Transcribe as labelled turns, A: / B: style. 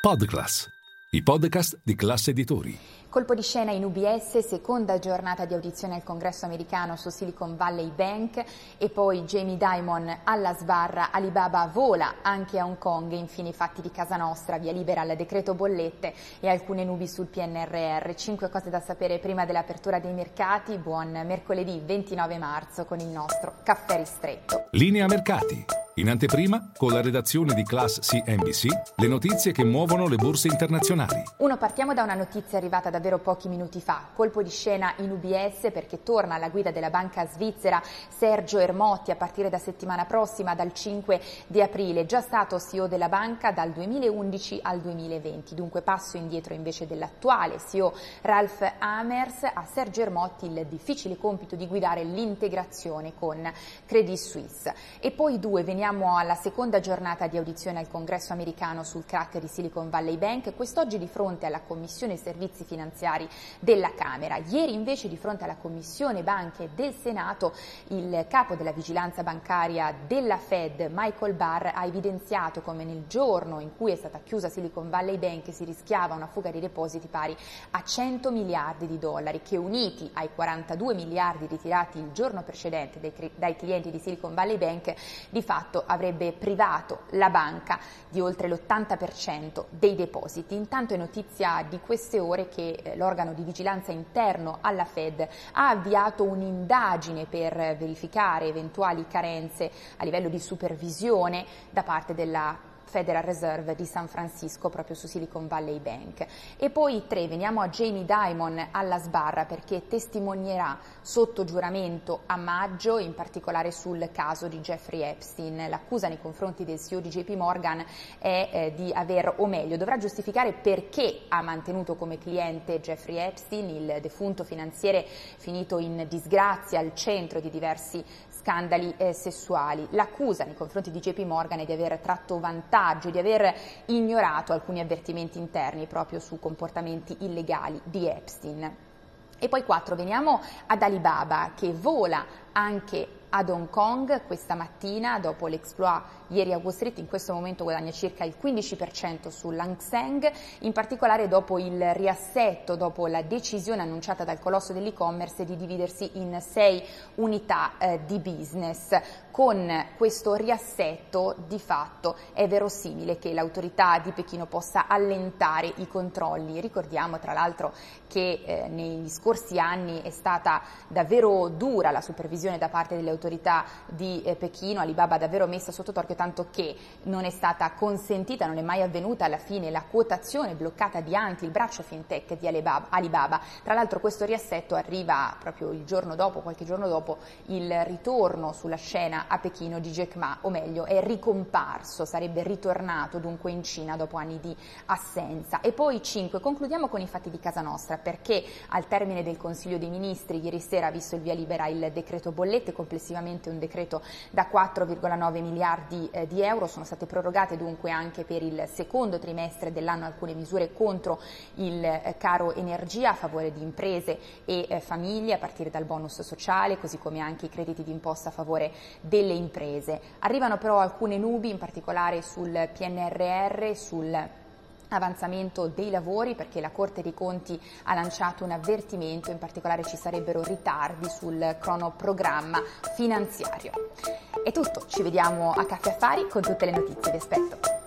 A: Podclass, i podcast di classe editori.
B: Colpo di scena in UBS, seconda giornata di audizione al congresso americano su Silicon Valley Bank e poi Jamie Dimon alla sbarra, Alibaba vola anche a Hong Kong, infine i fatti di casa nostra, via libera al decreto bollette e alcune nubi sul PNRR. Cinque cose da sapere prima dell'apertura dei mercati. Buon mercoledì 29 marzo con il nostro caffè ristretto.
A: Linea mercati. In anteprima, con la redazione di Class CNBC, le notizie che muovono le borse internazionali.
B: Uno, partiamo da una notizia arrivata davvero pochi minuti fa. Colpo di scena in UBS perché torna alla guida della banca svizzera Sergio Ermotti a partire da settimana prossima, dal 5 di aprile. Già stato CEO della banca dal 2011 al 2020. Dunque passo indietro invece dell'attuale CEO Ralph Amers. A Sergio Ermotti il difficile compito di guidare l'integrazione con Credit Suisse. E poi due, veniamo Siamo alla seconda giornata di audizione al congresso americano sul crack di Silicon Valley Bank, quest'oggi di fronte alla Commissione Servizi Finanziari della Camera. Ieri invece di fronte alla Commissione Banche del Senato il capo della vigilanza bancaria della Fed, Michael Barr, ha evidenziato come nel giorno in cui è stata chiusa Silicon Valley Bank si rischiava una fuga di depositi pari a 100 miliardi di dollari che uniti ai 42 miliardi ritirati il giorno precedente dai, clienti di Silicon Valley Bank di fatto avrebbe privato la banca di oltre l'80% dei depositi. Intanto è notizia di queste ore che eh, l'organo di vigilanza interno alla Fed ha avviato un'indagine per verificare eventuali carenze a livello di supervisione da parte della Federal Reserve di San Francisco proprio su Silicon Valley Bank. E poi tre, veniamo a Jamie Dimon alla sbarra perché testimonierà sotto giuramento a maggio, in particolare sul caso di Jeffrey Epstein. L'accusa nei confronti del CEO di JP Morgan è eh, di aver, o meglio, dovrà giustificare perché ha mantenuto come cliente Jeffrey Epstein, il defunto finanziere finito in disgrazia al centro di diversi scandali eh, sessuali. L'accusa nei confronti di JP Morgan è di aver tratto vantaggio, di aver ignorato alcuni avvertimenti interni proprio su comportamenti illegali di Epstein. E poi quattro, veniamo ad Alibaba che vola anche ad Hong Kong questa mattina dopo l'exploit ieri a Wall Street, in questo momento guadagna circa il 15% sull'Hang Seng, in particolare dopo il riassetto, dopo la decisione annunciata dal colosso dell'e-commerce di dividersi in sei unità eh, di business. Con questo riassetto di fatto è verosimile che l'autorità di Pechino possa allentare i controlli. Ricordiamo tra l'altro che eh, negli scorsi anni è stata davvero dura la supervisione da parte delle autorità di eh, Pechino, Alibaba davvero messa sotto torchio tanto che non è stata consentita, non è mai avvenuta alla fine la quotazione bloccata di Anti, il braccio fintech di Alibaba. Tra l'altro questo riassetto arriva proprio il giorno dopo, qualche giorno dopo, il ritorno sulla scena a Pechino di Jack Ma, o meglio è ricomparso, sarebbe ritornato dunque in Cina dopo anni di assenza. E poi 5, concludiamo con i fatti di casa nostra perché al termine del Consiglio dei Ministri ieri sera ha visto il via libera il decreto bollette, complessivamente un decreto da 4,9 miliardi eh, di euro, sono state prorogate dunque anche per il secondo trimestre dell'anno alcune misure contro il eh, caro energia a favore di imprese e eh, famiglie a partire dal bonus sociale, così come anche i crediti d'imposta a favore delle imprese. Arrivano però alcune nubi, in particolare sul PNRR, sul avanzamento dei lavori perché la Corte dei Conti ha lanciato un avvertimento, in particolare ci sarebbero ritardi sul cronoprogramma finanziario. È tutto, ci vediamo a Caffè Affari con tutte le notizie, vi aspetto.